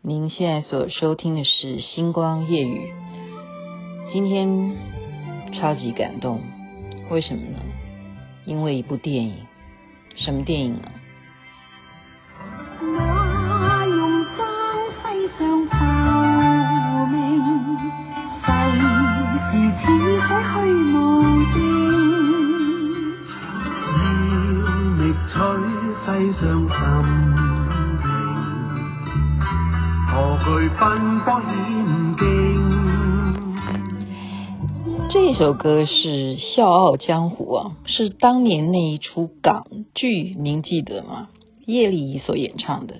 您现在所收听的是《星光夜语》。今天超级感动，为什么呢？因为一部电影，什么电影呢？那用灯世上透明，世事似海虚无定，要觅取世上寻。这首歌是《笑傲江湖》啊，是当年那一出港剧，您记得吗？叶丽仪所演唱的，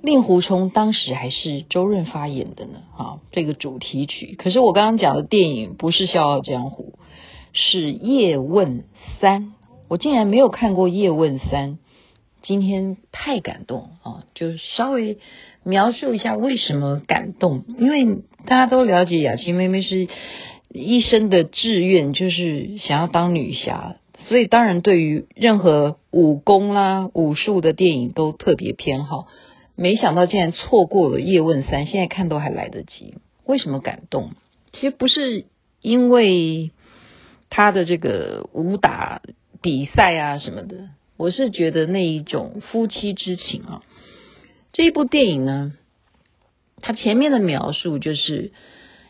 令狐冲当时还是周润发演的呢。啊，这个主题曲。可是我刚刚讲的电影不是《笑傲江湖》，是《叶问三》。我竟然没有看过《叶问三》，今天太感动啊！就稍微。描述一下为什么感动？因为大家都了解雅琪妹妹是一生的志愿就是想要当女侠，所以当然对于任何武功啦、武术的电影都特别偏好。没想到竟然错过了《叶问三》，现在看都还来得及。为什么感动？其实不是因为他的这个武打比赛啊什么的，我是觉得那一种夫妻之情啊。这一部电影呢，它前面的描述就是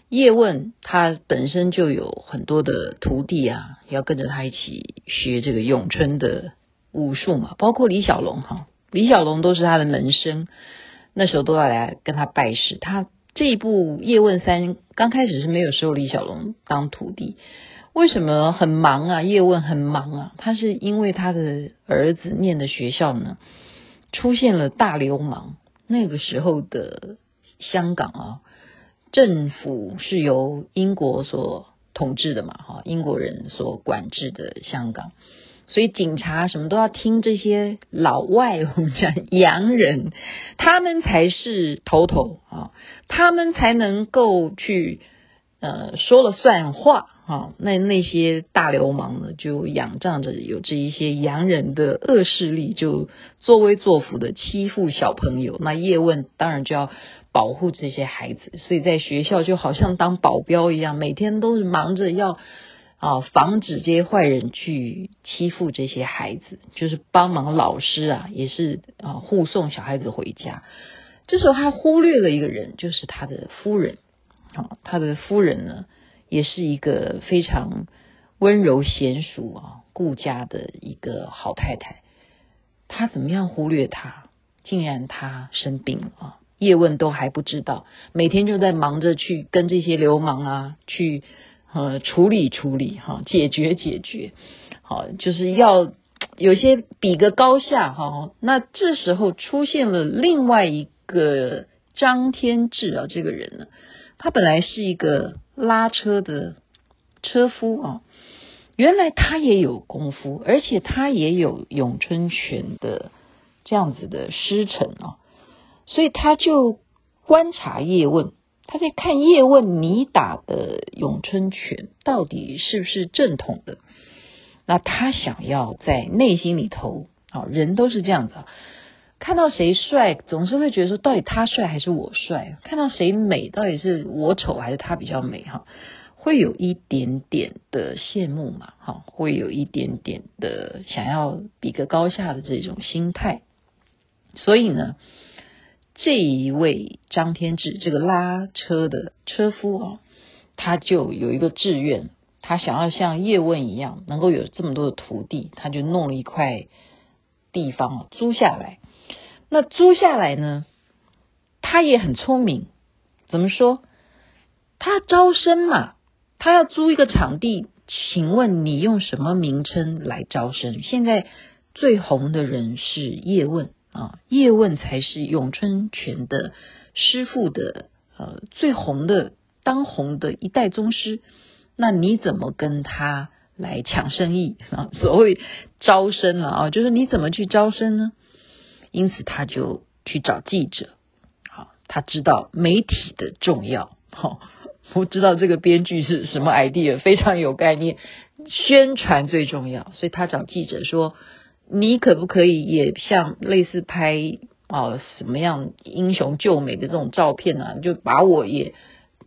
叶问他本身就有很多的徒弟啊，要跟着他一起学这个咏春的武术嘛，包括李小龙哈，李小龙都是他的门生，那时候都要来跟他拜师。他这一部《叶问三》刚开始是没有收李小龙当徒弟，为什么很忙啊？叶问很忙啊，他是因为他的儿子念的学校呢，出现了大流氓，那个时候的香港啊，政府是由英国所统治的嘛，哈，英国人所管制的香港，所以警察什么都要听这些老外，我们讲洋人，他们才是头头啊，他们才能够去呃说了算话。好，那那些大流氓呢，就仰仗着有这一些洋人的恶势力，就作威作福的欺负小朋友。那叶问当然就要保护这些孩子，所以在学校就好像当保镖一样，每天都是忙着要啊防止这些坏人去欺负这些孩子，就是帮忙老师啊，也是啊护送小孩子回家。这时候他忽略了一个人，就是他的夫人。啊，他的夫人呢？也是一个非常温柔贤淑啊、顾家的一个好太太。他怎么样忽略她？竟然她生病了啊！叶问都还不知道，每天就在忙着去跟这些流氓啊去呃处理处理哈，解决解决。好，就是要有些比个高下哈。那这时候出现了另外一个张天志啊，这个人呢，他本来是一个。拉车的车夫啊，原来他也有功夫，而且他也有咏春拳的这样子的师承啊，所以他就观察叶问，他在看叶问你打的咏春拳到底是不是正统的。那他想要在内心里头啊，人都是这样子。看到谁帅，总是会觉得说，到底他帅还是我帅？看到谁美，到底是我丑还是他比较美？哈，会有一点点的羡慕嘛，哈，会有一点点的想要比个高下的这种心态。所以呢，这一位张天志这个拉车的车夫啊，他就有一个志愿，他想要像叶问一样，能够有这么多的徒弟，他就弄了一块地方租下来。那租下来呢？他也很聪明，怎么说？他招生嘛，他要租一个场地。请问你用什么名称来招生？现在最红的人是叶问啊，叶问才是咏春拳的师傅的呃最红的当红的一代宗师。那你怎么跟他来抢生意啊？所谓招生了啊，就是你怎么去招生呢？因此，他就去找记者。好，他知道媒体的重要。好，我知道这个编剧是什么 idea，非常有概念。宣传最重要，所以他找记者说：“你可不可以也像类似拍哦，什么样英雄救美的这种照片呢、啊？就把我也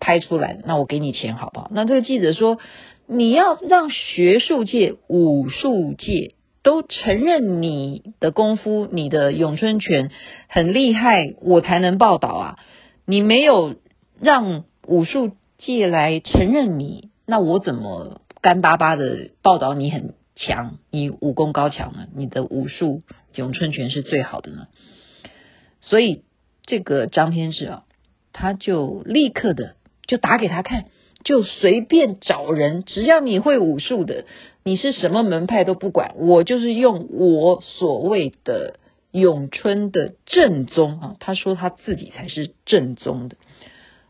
拍出来，那我给你钱好不好？那这个记者说，你要让学术界、武术界都承认你的功夫，你的咏春拳很厉害，我才能报道啊。你没有让武术界来承认你，那我怎么干巴巴的报道你很强，你武功高强呢？你的武术咏春拳是最好的呢？所以这个张天志啊，他就立刻的就打给他看，就随便找人，只要你会武术的，你是什么门派都不管，我就是用我所谓的咏春的正宗啊，他说他自己才是正宗的，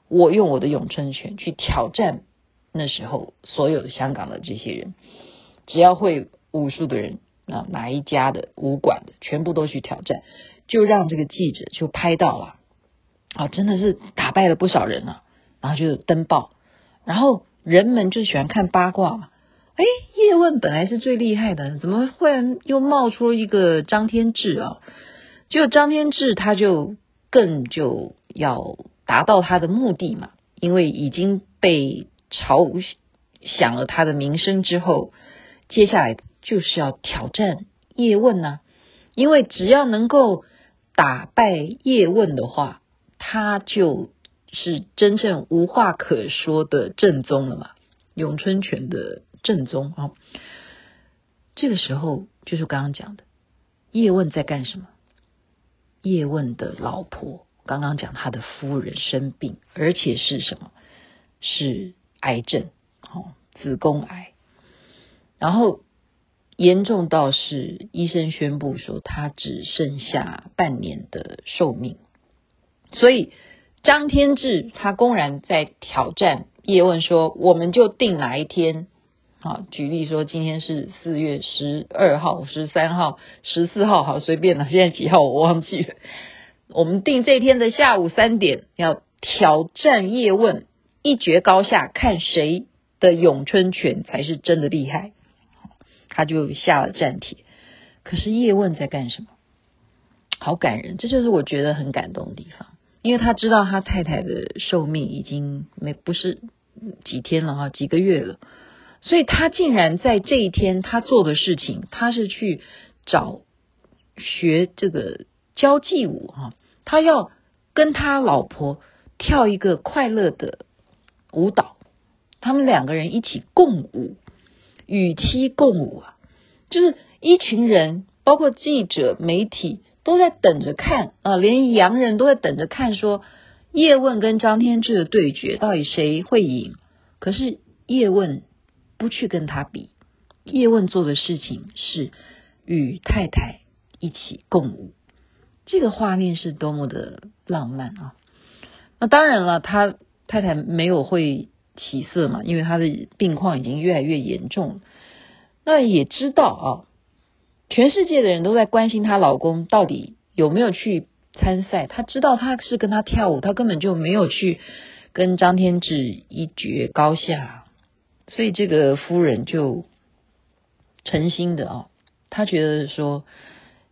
我用我的咏春拳去挑战那时候所有的香港的这些人，只要会武术的人啊，哪一家的武馆的，全部都去挑战。就让这个记者就拍到了，啊，真的是打败了不少人啊，然后就登报，然后人们就喜欢看八卦嘛，哎，叶问本来是最厉害的，怎么忽然又冒出了一个张天志啊？就张天志他就更就要达到他的目的嘛，因为已经被炒响了他的名声之后，接下来就是要挑战叶问呐、因为只要能够。打败叶问的话，他就是真正无话可说的正宗了嘛，咏春拳的正宗啊。这个时候就是刚刚讲的，叶问在干什么？叶问的老婆刚刚讲他的夫人生病，而且是什么？是癌症，哦，子宫癌，然后。严重到是医生宣布说他只剩下半年的寿命，所以张天志他公然在挑战叶问说：“我们就定哪一天啊？举例说今天是四月十二号、十三号、十四号，好随便了。现在几号我忘记了。我们定这天的下午三点要挑战叶问，一决高下，看谁的咏春拳才是真的厉害。”他就下了战帖，可是叶问在干什么？好感人，这就是我觉得很感动的地方，因为他知道他太太的寿命已经没不是几天了哈，几个月了，所以他竟然在这一天他做的事情，他是去找学这个交际舞哈，他要跟他老婆跳一个快乐的舞蹈，他们两个人一起共舞。与妻共舞啊，就是一群人，包括记者、媒体都在等着看啊，连洋人都在等着看，说叶问跟张天志的对决到底谁会赢？可是叶问不去跟他比，叶问做的事情是与太太一起共舞，这个画面是多么的浪漫啊！那当然了，他太太没有会。起色嘛，因为他的病况已经越来越严重。那也知道啊，全世界的人都在关心她老公到底有没有去参赛。他知道他是跟他跳舞，他根本就没有去跟张天志一决高下。所以这个夫人就诚心的啊，他觉得说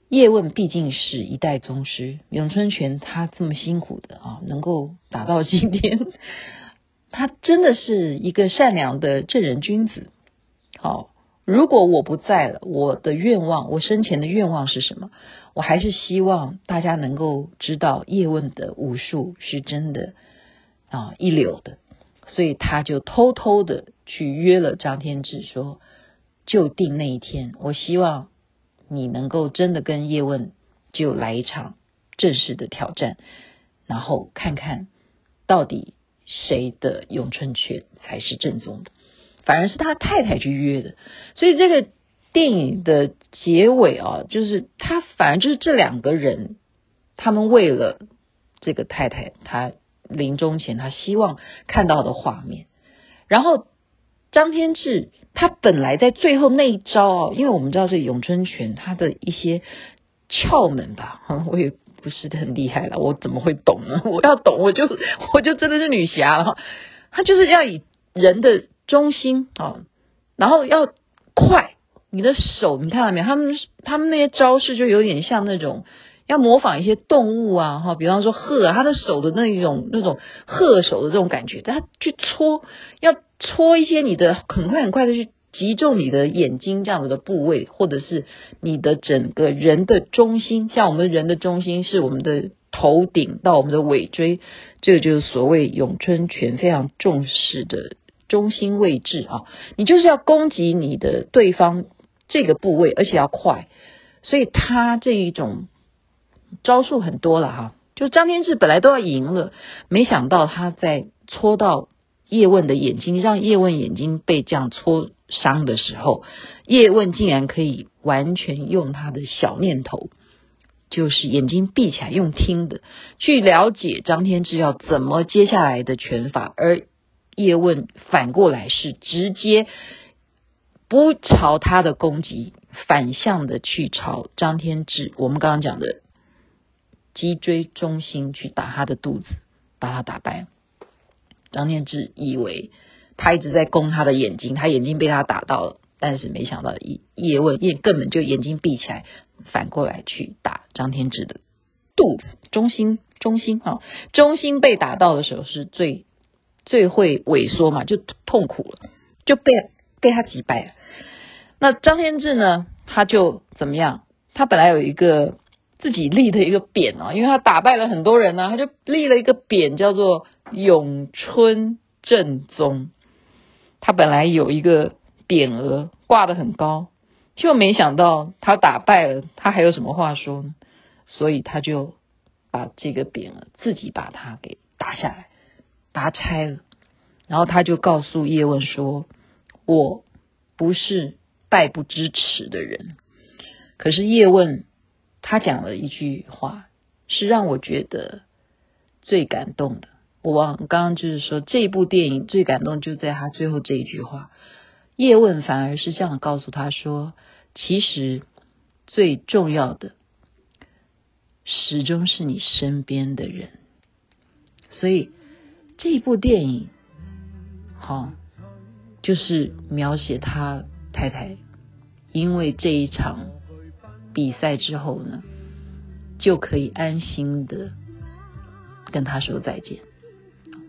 叶问毕竟是一代宗师，咏春拳他这么辛苦的啊，能够打到今天。他真的是一个善良的正人君子。好，如果我不在了，我的愿望，我生前的愿望是什么？我还是希望大家能够知道叶问的武术是真的啊一流的。所以他就偷偷的去约了张天志，说就定那一天，我希望你能够真的跟叶问就来一场正式的挑战，然后看看到底。谁的咏春拳才是正宗的？反而是他太太去约的，所以这个电影的结尾啊，就是他反而就是这两个人，他们为了这个太太，他临终前他希望看到的画面。然后张天志他本来在最后那一招啊，因为我们知道这咏春拳他的一些窍门吧，我也。不是很厉害了，我怎么会懂呢？我要懂，我就我就真的是女侠了。他就是要以人的中心啊，然后要快。你的手，你看到没有？他们他们那些招式就有点像那种要模仿一些动物啊，哈，比方说鹤啊，他的手的那一种那种鹤手的这种感觉，他去搓，要搓一些你的很快很快的去击中你的眼睛这样子的部位，或者是你的整个人的中心，像我们人的中心是我们的头顶到我们的尾椎，这个就是所谓咏春拳非常重视的中心位置啊，你就是要攻击你的对方这个部位，而且要快。所以他这一种招数很多了哈，就张天志本来都要赢了，没想到他在戳到叶问的眼睛，让叶问眼睛被这样戳伤的时候，叶问竟然可以完全用他的小念头，就是眼睛闭起来用听的去了解张天志要怎么接下来的拳法，而叶问反过来是直接。不朝他的攻击，反向的去朝张天志。我们刚刚讲的脊椎中心去打他的肚子，把他打败。张天志以为他一直在攻他的眼睛，他眼睛被他打到了，但是没想到叶叶问叶根本就眼睛闭起来，反过来去打张天志的肚子中心中心啊，中心被打到的时候是最最会萎缩嘛，就痛苦了，就被被他击败了。那张天志呢？他就怎么样？他本来有一个自己立的一个匾哦，因为他打败了很多人呢，他就立了一个匾，叫做“咏春正宗”。他本来有一个匾额挂得很高，就没想到他打败了，他还有什么话说呢？所以他就把这个匾额自己把它给打下来，把它拆了，然后他就告诉叶问说：“我不是。”败不知耻的人，可是叶问他讲了一句话，是让我觉得最感动的。我忘刚刚就是说，这部电影最感动就在他最后这一句话。叶问反而是这样告诉他说：“其实最重要的始终是你身边的人。”所以这一部电影，好，就是描写他。太太，因为这一场比赛之后呢，就可以安心的跟他说再见。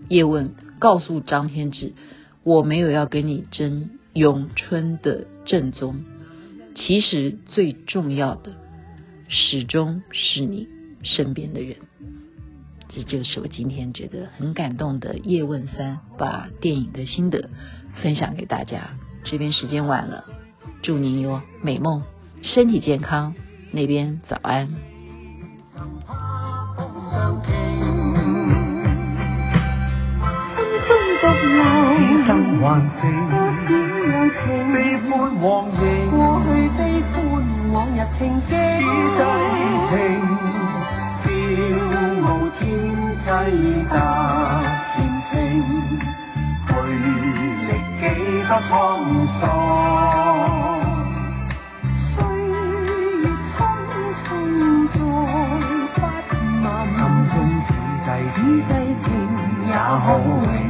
叶问告诉张天志：“我没有要跟你争咏春的正宗，其实最重要的始终是你身边的人。”这就是我今天觉得很感动的叶问三，把电影的心得分享给大家。这边时间晚了，祝您有美梦，身体健康。那边早安。得前程回历几多沧桑。岁月匆匆再不心中此际此际情也好。